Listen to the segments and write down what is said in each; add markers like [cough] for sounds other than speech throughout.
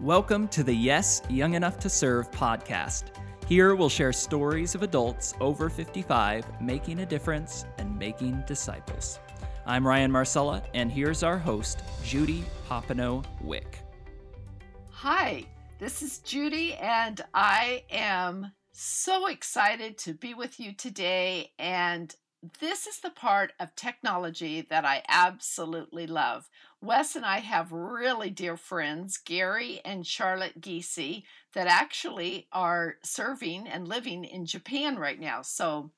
Welcome to the Yes, Young Enough to Serve podcast. Here we'll share stories of adults over 55 making a difference and making disciples. I'm Ryan Marcella, and here's our host, Judy Popino Wick. Hi, this is Judy, and I am so excited to be with you today. And this is the part of technology that I absolutely love. Wes and I have really dear friends, Gary and Charlotte Giese, that actually are serving and living in Japan right now. So,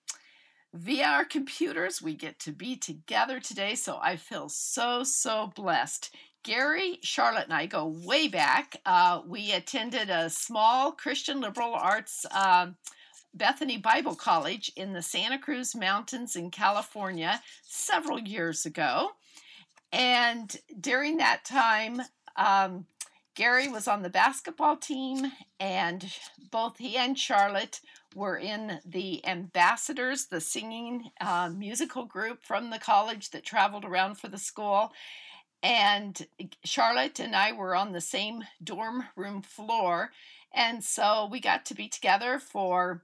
via our computers, we get to be together today. So, I feel so, so blessed. Gary, Charlotte, and I go way back. Uh, we attended a small Christian liberal arts. Uh, Bethany Bible College in the Santa Cruz Mountains in California several years ago. And during that time, um, Gary was on the basketball team, and both he and Charlotte were in the Ambassadors, the singing uh, musical group from the college that traveled around for the school. And Charlotte and I were on the same dorm room floor. And so we got to be together for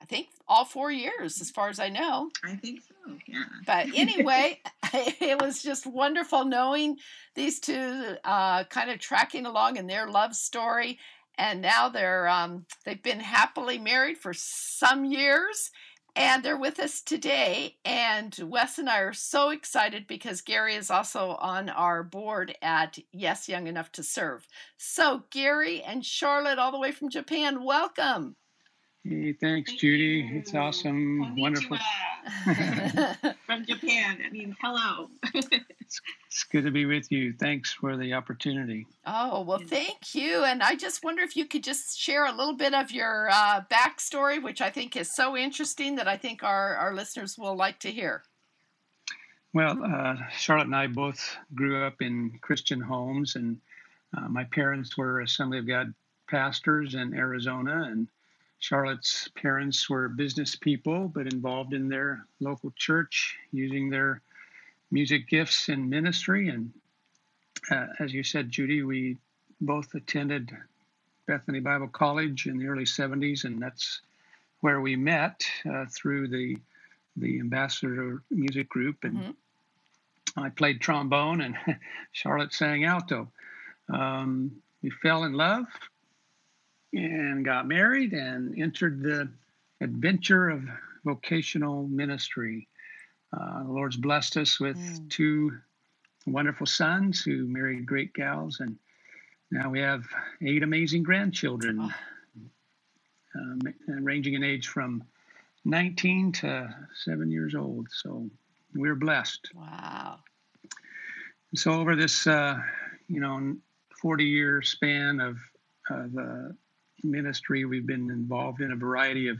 I think all four years, as far as I know. I think so, yeah. But [laughs] anyway, [laughs] it was just wonderful knowing these two uh, kind of tracking along in their love story. And now they're um, they've been happily married for some years, and they're with us today. And Wes and I are so excited because Gary is also on our board at Yes Young Enough to Serve. So Gary and Charlotte, all the way from Japan, welcome. Hey, thanks, Thank Judy. You. It's awesome, Konnichiwa. wonderful. [laughs] From Japan. I mean, hello. [laughs] it's, it's good to be with you. Thanks for the opportunity. Oh, well, thank you. And I just wonder if you could just share a little bit of your uh, backstory, which I think is so interesting that I think our, our listeners will like to hear. Well, uh, Charlotte and I both grew up in Christian homes, and uh, my parents were Assembly of God pastors in Arizona, and Charlotte's parents were business people, but involved in their local church, using their music gifts in ministry. And uh, as you said, Judy, we both attended Bethany Bible College in the early 70s, and that's where we met uh, through the the ambassador music group. And mm-hmm. I played trombone, and [laughs] Charlotte sang alto. Um, we fell in love, and got married and entered the adventure of vocational ministry. Uh, the Lord's blessed us with mm. two wonderful sons who married great gals, and now we have eight amazing grandchildren, oh. um, ranging in age from 19 to seven years old. So we're blessed. Wow. So over this, uh, you know, 40 year span of, of uh, ministry. We've been involved in a variety of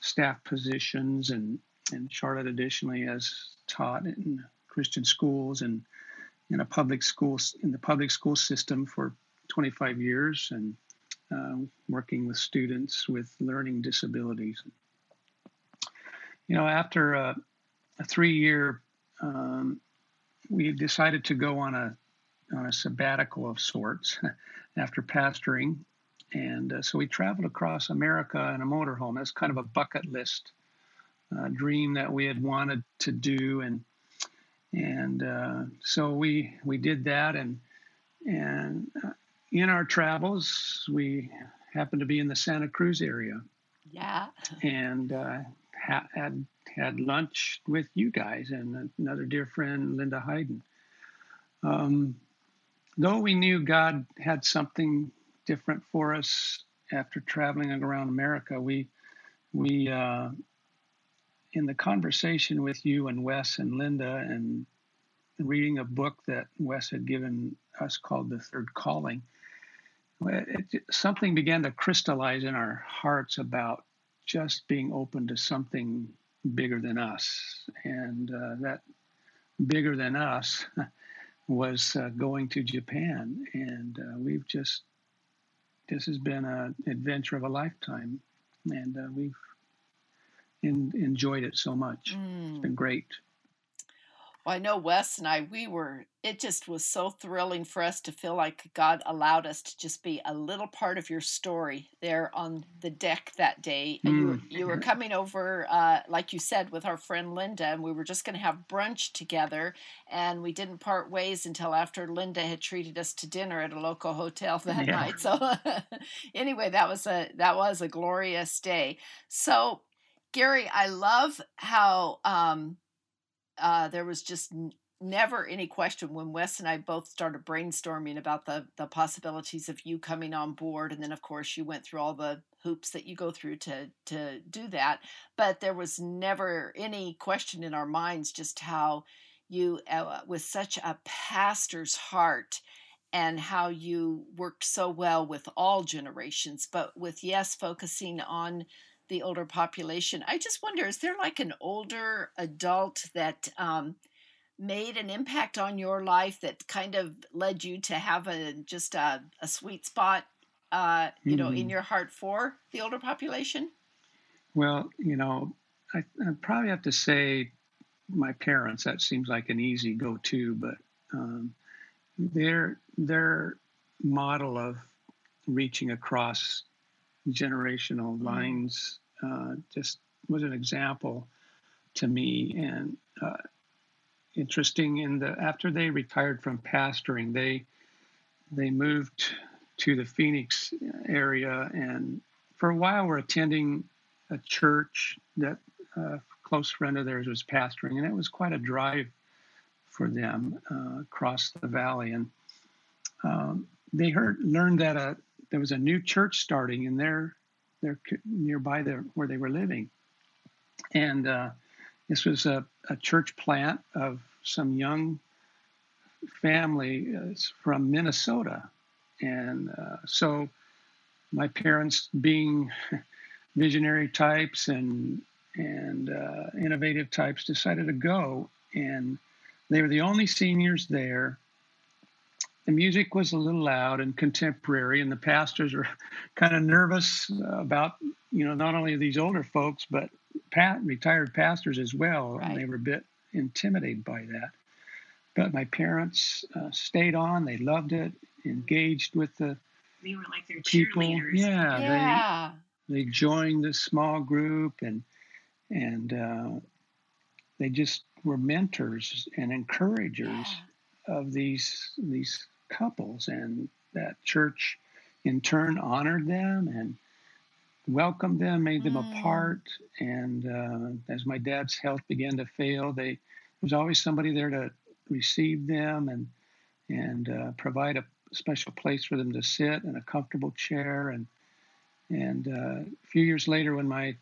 staff positions, and, and Charlotte additionally has taught in Christian schools and in a public school in the public school system for 25 years, and uh, working with students with learning disabilities. You know, after a, a three-year, um, we decided to go on a on a sabbatical of sorts [laughs] after pastoring and uh, so we traveled across America in a motorhome. That's kind of a bucket list uh, dream that we had wanted to do, and and uh, so we we did that. And and uh, in our travels, we happened to be in the Santa Cruz area. Yeah. And uh, ha- had had lunch with you guys and another dear friend, Linda Hayden. Um, though we knew God had something different for us after traveling around America. We we uh, in the conversation with you and Wes and Linda and reading a book that Wes had given us called The Third Calling, it, something began to crystallize in our hearts about just being open to something bigger than us. And uh, that bigger than us [laughs] was uh, going to Japan. And uh, we've just this has been an adventure of a lifetime, and uh, we've in, enjoyed it so much. Mm. It's been great. Well, I know Wes and I, we were, it just was so thrilling for us to feel like God allowed us to just be a little part of your story there on the deck that day. And you, were, you were coming over, uh, like you said, with our friend Linda, and we were just going to have brunch together. And we didn't part ways until after Linda had treated us to dinner at a local hotel [laughs] that yeah. night. So, [laughs] anyway, that was a, that was a glorious day. So, Gary, I love how, um, uh, there was just n- never any question when Wes and I both started brainstorming about the the possibilities of you coming on board, and then of course you went through all the hoops that you go through to to do that. But there was never any question in our minds just how you, uh, with such a pastor's heart, and how you worked so well with all generations, but with yes, focusing on the older population. I just wonder is there like an older adult that um, made an impact on your life that kind of led you to have a just a, a sweet spot, uh, you mm. know, in hmm. your heart for the older population? Well, you know, I, I probably have to say my parents. That seems like an easy go-to, but um, their their model of reaching across generational mm-hmm. lines uh, just was an example to me and uh, interesting in the after they retired from pastoring they they moved to the phoenix area and for a while were attending a church that a close friend of theirs was pastoring and it was quite a drive for them uh, across the valley and um, they heard learned that a, there was a new church starting in their their nearby their, where they were living. And uh, this was a, a, church plant of some young family uh, from Minnesota. And uh, so my parents, being [laughs] visionary types and and uh, innovative types, decided to go. And they were the only seniors there the music was a little loud and contemporary, and the pastors were [laughs] kind of nervous about, you know, not only these older folks, but pat, retired pastors as well. Right. And they were a bit intimidated by that. But my parents uh, stayed on, they loved it, engaged with the they were like their people. cheerleaders. Yeah, yeah. They, they joined the small group and and uh, they just were mentors and encouragers yeah. Of these these couples, and that church in turn honored them and welcomed them, made them mm. a part. And uh, as my dad's health began to fail, they there was always somebody there to receive them and and uh, provide a special place for them to sit and a comfortable chair. And and uh, a few years later, when my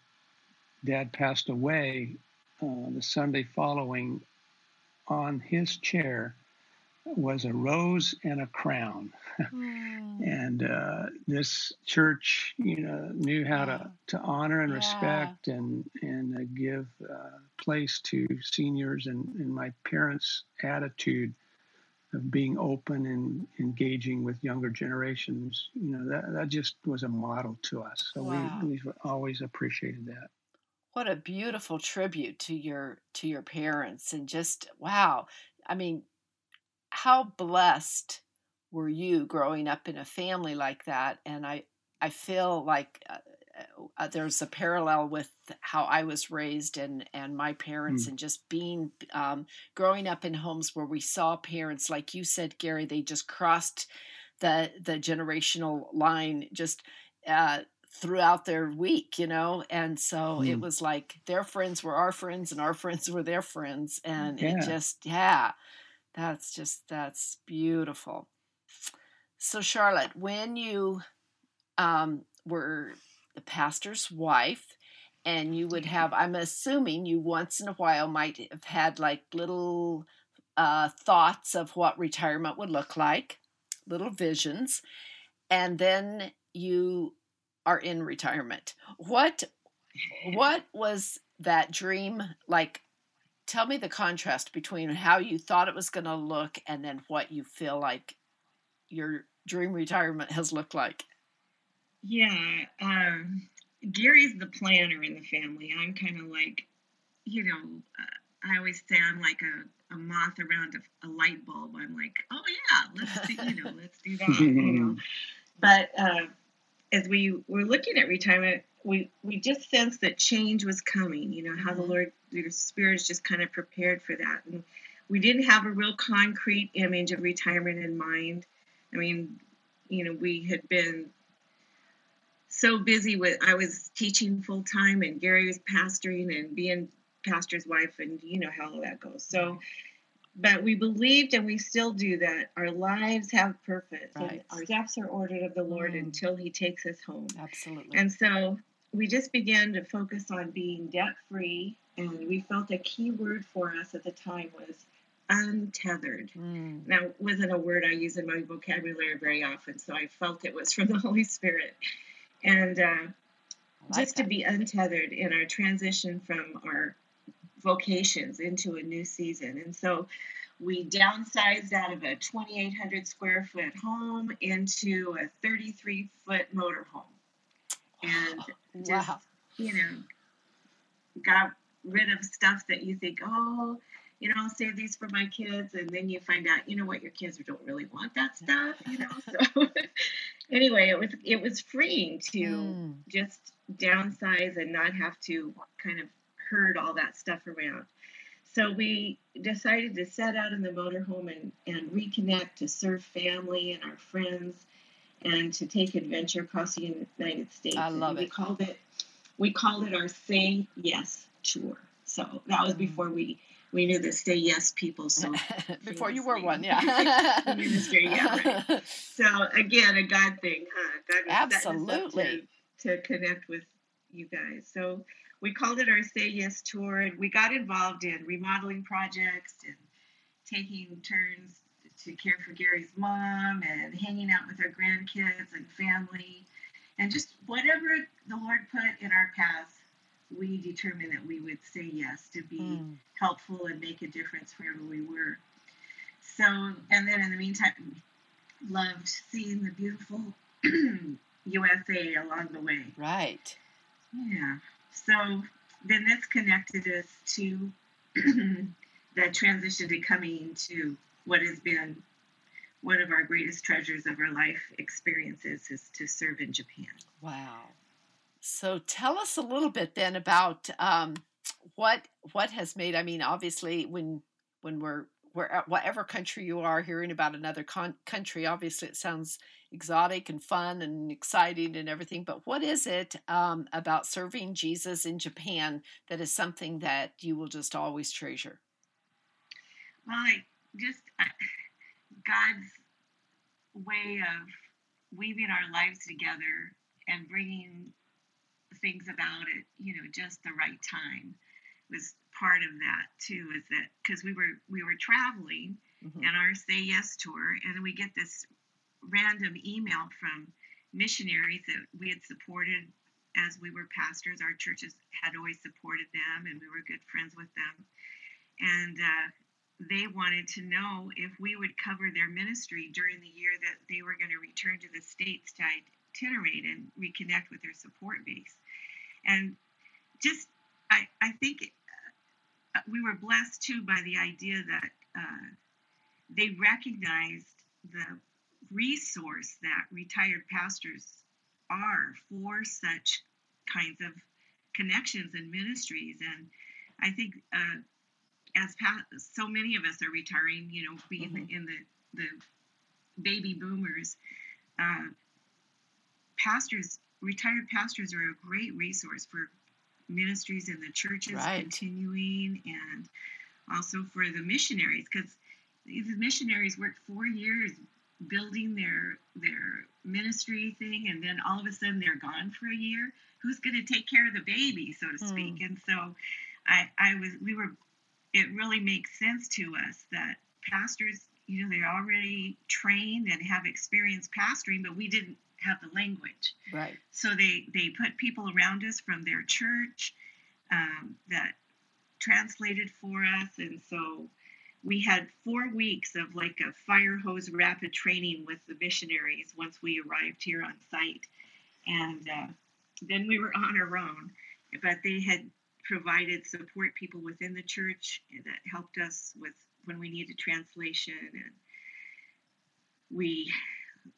dad passed away, uh, the Sunday following, on his chair was a rose and a crown. Mm. [laughs] and uh, this church, you know, knew how to, to honor and yeah. respect and and uh, give uh, place to seniors and, and my parents' attitude of being open and engaging with younger generations. You know, that that just was a model to us. So wow. we we always appreciated that. What a beautiful tribute to your to your parents and just wow. I mean, how blessed were you growing up in a family like that? And I, I feel like uh, uh, there's a parallel with how I was raised and and my parents mm. and just being um, growing up in homes where we saw parents like you said Gary they just crossed the the generational line just uh, throughout their week you know and so mm. it was like their friends were our friends and our friends were their friends and yeah. it just yeah that's just, that's beautiful. So, Charlotte, when you um, were the pastor's wife, and you would have, I'm assuming you once in a while might have had like little uh, thoughts of what retirement would look like, little visions, and then you are in retirement. What [laughs] what was that dream like tell me the contrast between how you thought it was going to look and then what you feel like your dream retirement has looked like. Yeah, um, Gary's the planner in the family. I'm kind of like, you know, uh, I always say I'm like a a moth around a, a, light bulb, I'm like, oh yeah, let's do, you know, let's do that. you know. [laughs] But uh, as we were looking at retirement, we we just sensed that change was coming. You know how mm-hmm. the Lord, your spirit is just kind of prepared for that, and we didn't have a real concrete image of retirement in mind. I mean, you know, we had been so busy with I was teaching full time and Gary was pastoring and being pastor's wife and you know how all that goes. So but we believed and we still do that our lives have purpose right. and our steps are ordered of the Lord mm. until he takes us home. Absolutely. And so we just began to focus on being debt free and we felt a key word for us at the time was untethered. Mm. Now, wasn't a word I use in my vocabulary very often, so I felt it was from the [laughs] Holy Spirit and uh, like just that. to be untethered in our transition from our vocations into a new season. And so we downsized out of a 2,800 square foot home into a 33 foot motor home. And [sighs] just, wow. you know, got rid of stuff that you think, oh, you know, I'll save these for my kids. And then you find out, you know what, your kids don't really want that [laughs] stuff, you know. So [laughs] anyway, it was it was freeing to mm. just downsize and not have to kind of herd all that stuff around. So we decided to set out in the motorhome and, and reconnect to serve family and our friends and to take adventure across the United States. I love and we it. called it we called it our Say Yes tour. So that was before we we knew the Say Yes people. So [laughs] before you were one, [laughs] yeah. ministry, yeah. Right. So again, a God thing, huh? God Absolutely. To, to connect with you guys. So we called it our Say Yes tour, and we got involved in remodeling projects and taking turns to care for Gary's mom and hanging out with our grandkids and family, and just whatever the Lord put in our path, we determined that we would say yes to be mm. helpful and make a difference wherever we were. So, and then in the meantime, loved seeing the beautiful [clears throat] USA along the way. Right. Yeah. So then this connected us to [clears throat] that transition to coming to what has been one of our greatest treasures of our life experiences is to serve in Japan. Wow. So tell us a little bit then about um, what what has made. I mean, obviously, when when we're where whatever country you are hearing about another con- country, obviously it sounds exotic and fun and exciting and everything. But what is it um, about serving Jesus in Japan that is something that you will just always treasure? Well, I just I, God's way of weaving our lives together and bringing things about it, you know, just the right time was part of that too. Is that because we were we were traveling mm-hmm. and our Say Yes tour, and we get this random email from missionaries that we had supported as we were pastors. Our churches had always supported them, and we were good friends with them. And uh, they wanted to know if we would cover their ministry during the year that they were going to return to the States to itinerate and reconnect with their support base and just I, I think uh, we were blessed too by the idea that uh, they recognized the resource that retired pastors are for such kinds of connections and ministries and i think uh, as pa- so many of us are retiring you know being mm-hmm. in the, the baby boomers uh, pastors retired pastors are a great resource for ministries in the churches right. continuing and also for the missionaries because these missionaries worked four years building their their ministry thing and then all of a sudden they're gone for a year who's going to take care of the baby so to speak mm. and so i i was we were it really makes sense to us that pastors you know they're already trained and have experience pastoring but we didn't have the language. Right. So they they put people around us from their church um, that translated for us, and so we had four weeks of like a fire hose rapid training with the missionaries once we arrived here on site, and uh, then we were on our own. But they had provided support people within the church that helped us with when we needed translation and we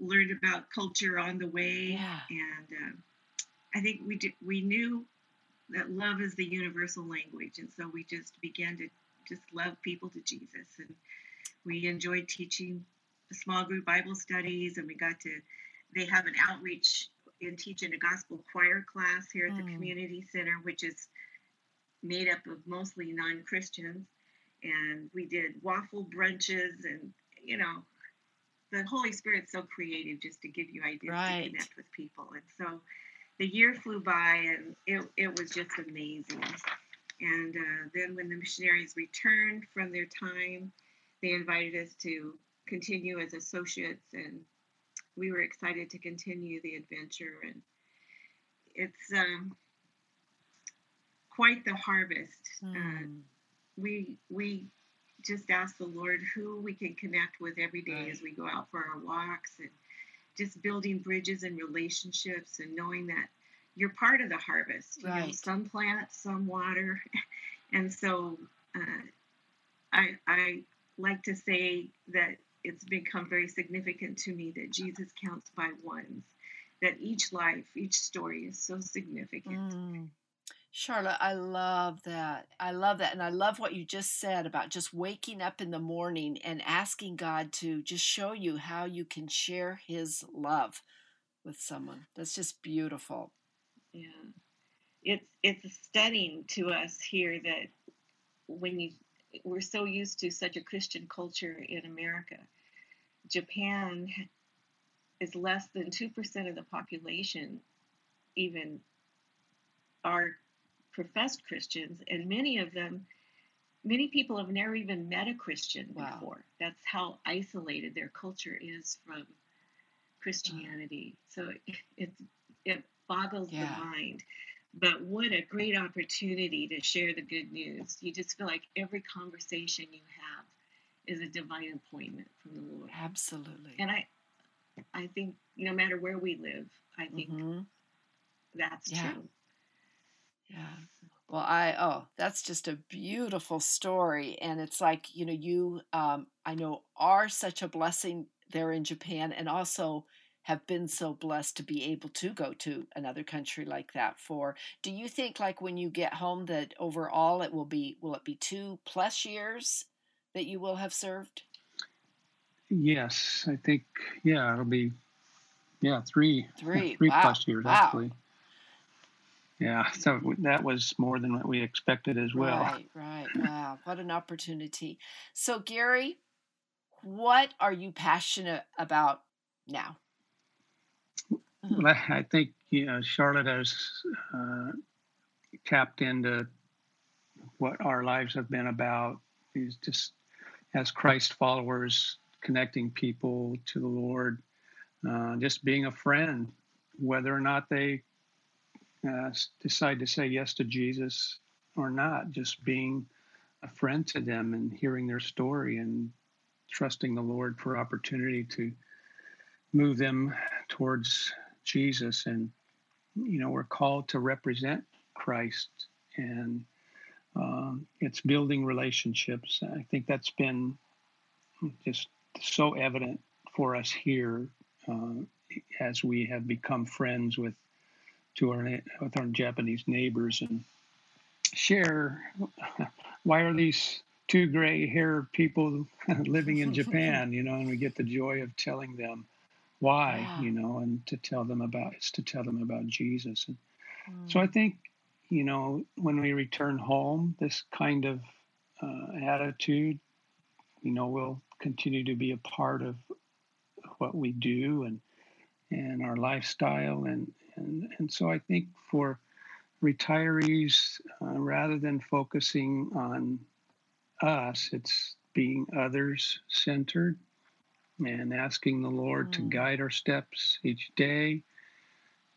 learned about culture on the way Yeah. and uh, i think we did, we knew that love is the universal language and so we just began to just love people to jesus and we enjoyed teaching small group bible studies and we got to they have an outreach and teach in teaching a gospel choir class here at the Mm. community center which is made up of mostly non-christians and we did waffle brunches and you know the holy spirit's so creative just to give you ideas Right. to connect with people and so the year flew by and it, it was just amazing and uh, then when the missionaries returned from their time they invited us to continue as associates and we were excited to continue the adventure and it's um, quite the harvest uh, Mm. we we just ask the Lord who we can connect with every day Right. as we go out for our walks and just building bridges and relationships and knowing that you're part of the harvest. You know, some plant, some water, [laughs] and so uh, I I like to say that it's become very significant to me that Jesus counts by ones. That each life, each story is so significant. Mm. Charlotte, I love that. I love that. And I love what you just said about just waking up in the morning and asking God to just show you how you can share His love with someone. That's just beautiful. Yeah, it's it's stunning to us here that when you we're so used to such a Christian culture in America, Japan is less than two percent of the population, even are professed Christians, and many of them, many people have never even met a Christian Wow. before. That's how isolated their culture is from Christianity. So [laughs] it it boggles Yeah. the mind. But what a great opportunity to share the good news. You just feel like every conversation you have is a divine appointment from the Lord. Absolutely. And I I think no matter where we live, I think Mhm. that's Yeah. true. Yeah. Well, I oh, that's just a beautiful story, and it's like you know you um, I know are such a blessing there in Japan, and also have been so blessed to be able to go to another country like that. For do you think like when you get home that overall it will be will it be two plus years that you will have served? Yes, I think yeah, it'll be yeah three Three. three Wow. plus years Wow. actually. Yeah, so that was more than what we expected as well. Right, right. Wow, what an opportunity. So, Gary, what are you passionate about now? Well, I, I think you know Charlotte has uh, tapped into what our lives have been about. Is just as Christ followers, connecting people to the Lord, uh, just being a friend, whether or not they uh, decide to say yes to Jesus or not. Just being a friend to them and hearing their story and trusting the Lord for opportunity to move them towards Jesus. And, you know, we're called to represent Christ and um, it's building relationships. I think that's been just so evident for us here uh, as we have become friends with to our with our Japanese neighbors and share why are these two gray haired people [laughs] living in Japan, you know, and we get the joy of telling them why, Yeah. you know, and to tell them about it's to tell them about Jesus. And Mm. so I think, you know, when we return home, this kind of uh, attitude, you know, will continue to be a part of what we do and and our lifestyle and and and so I think for retirees, uh, rather than focusing on us, it's being others centered and asking the Lord to Mm. guide our steps each day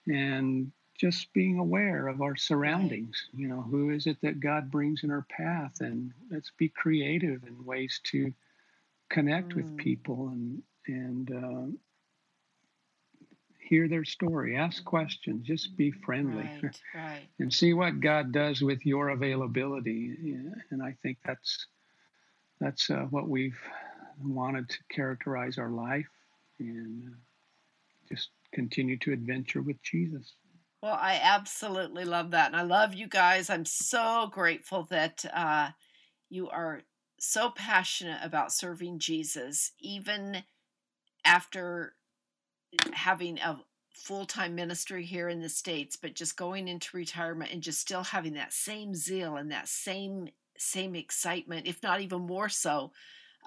and just being aware of our surroundings. You know, who is it that God brings in our path? And let's be creative in ways to connect with Mm. people and, and, uh, hear their story, ask questions, just be friendly Right, right. [laughs] and see what God does with your availability. And I think that's that's uh, what we've wanted to characterize our life and uh, just continue to adventure with Jesus. Well, I absolutely love that. And I love you guys. I'm so grateful that uh, you are so passionate about serving Jesus, even after having a full time ministry here in the States, but just going into retirement and just still having that same zeal and that same same excitement, if not even more so,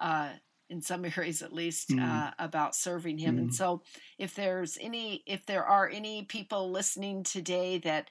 uh, in some [laughs] areas at least, mm. uh, about serving Him. Mm. And so, if there's any, if there are any people listening today that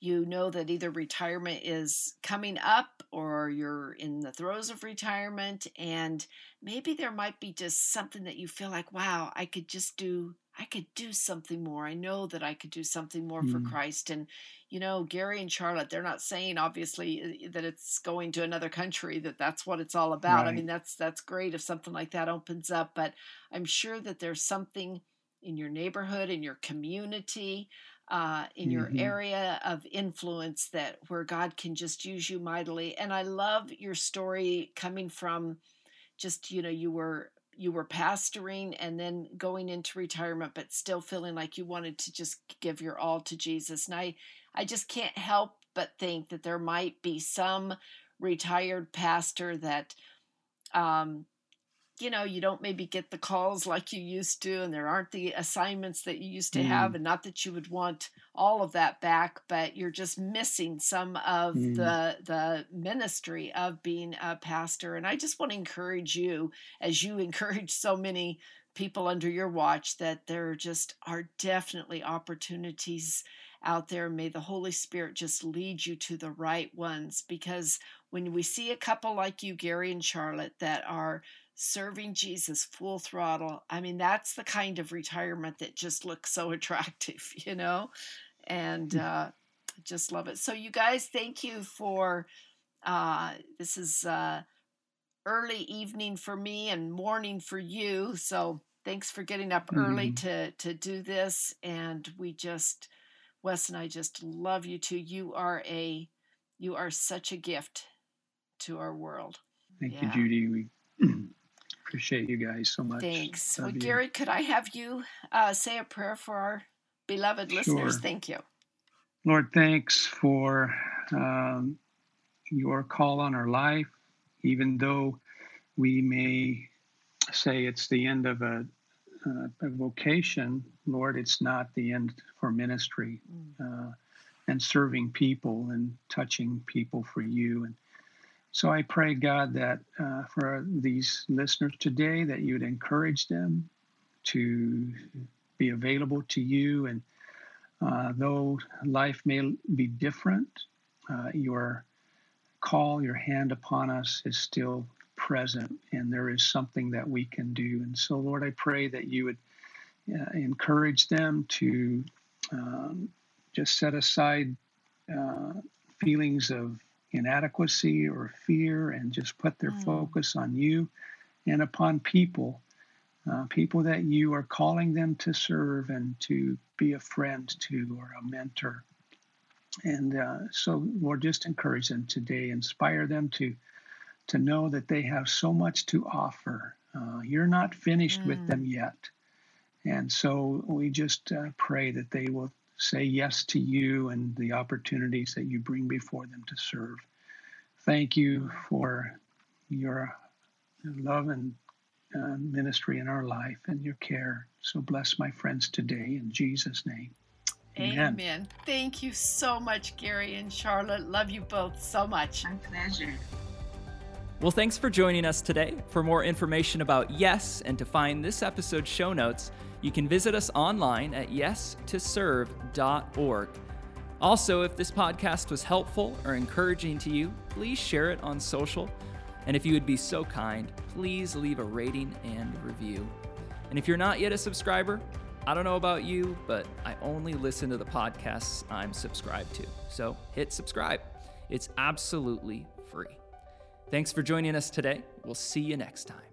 you know that either retirement is coming up or you're in the throes of retirement and maybe there might be just something that you feel like wow i could just do i could do something more i know that i could do something more mm. for christ and you know gary and charlotte they're not saying obviously that it's going to another country that that's what it's all about right. i mean that's that's great if something like that opens up but i'm sure that there's something in your neighborhood in your community uh, in your mm-hmm. area of influence that where God can just use you mightily. And I love your story coming from just you know you were you were pastoring and then going into retirement, but still feeling like you wanted to just give your all to Jesus. And I I just can't help but think that there might be some retired pastor that um, you know, you don't maybe get the calls like you used to, and there aren't the assignments that you used to mm. have, and not that you would want all of that back, but you're just missing some of mm. the the ministry of being a pastor. And I just want to encourage you, as you [laughs] encourage so many people under your watch, that there just are definitely opportunities out there. May the Holy Spirit just lead you to the right ones because when we see a couple like you, Gary and Charlotte, that are serving Jesus full throttle. I mean, that's the kind of retirement that just looks so [laughs] attractive, you know? And mm. uh, just love it. So, you guys, thank you for uh, this is uh, early evening for me and morning for you. So, thanks for getting up mm-hmm. early to to do this. And we just, Wes and I just love you too. You are a, you are such a gift to our world. Thank yeah. you, Judy. We Appreciate you guys so much. Thanks. Love well, you. Gary, could I have you uh, say a prayer for our beloved sure. listeners? Thank you. Lord, thanks for um, your call on our life, even though we may say it's the end of a, uh, a vocation, Lord, it's not the end for ministry mm. uh, and serving people and touching people for you. And so I pray, God, that uh, for these listeners today, that you would encourage them to be available to you. And uh, though life may be different, uh, your call, your hand upon us is still present, and there is something that we can do. And so, Lord, I pray that you would uh, encourage them to um, just set aside uh, feelings of inadequacy or fear and just put their mm. focus on you and upon people, uh, people that you are calling them to serve and to be a friend to or a mentor. And uh, so, Lord, just encourage them today, inspire them to to know that they have so much to offer. Uh, you're not finished mm. with them yet. And so we just uh, pray that they will say yes to you and the opportunities that you bring before them to serve. Thank you for your love and uh, ministry in our life and your care. So bless my friends today in Jesus' name. Amen. Amen. Thank you so much, Gary and Charlotte. Love you both so much. My pleasure. Well, thanks for joining us today. For more information about Yes and to find this episode's show notes, you can visit us online at yestoserve.org. Also, if this podcast was helpful or encouraging to you, please share it on social. And if you would be so kind, please leave a rating and review. And if you're not yet a subscriber, I don't know about you, but I only listen to the podcasts I'm subscribed to. So hit subscribe. It's absolutely. Thanks for joining us today. We'll see you next time.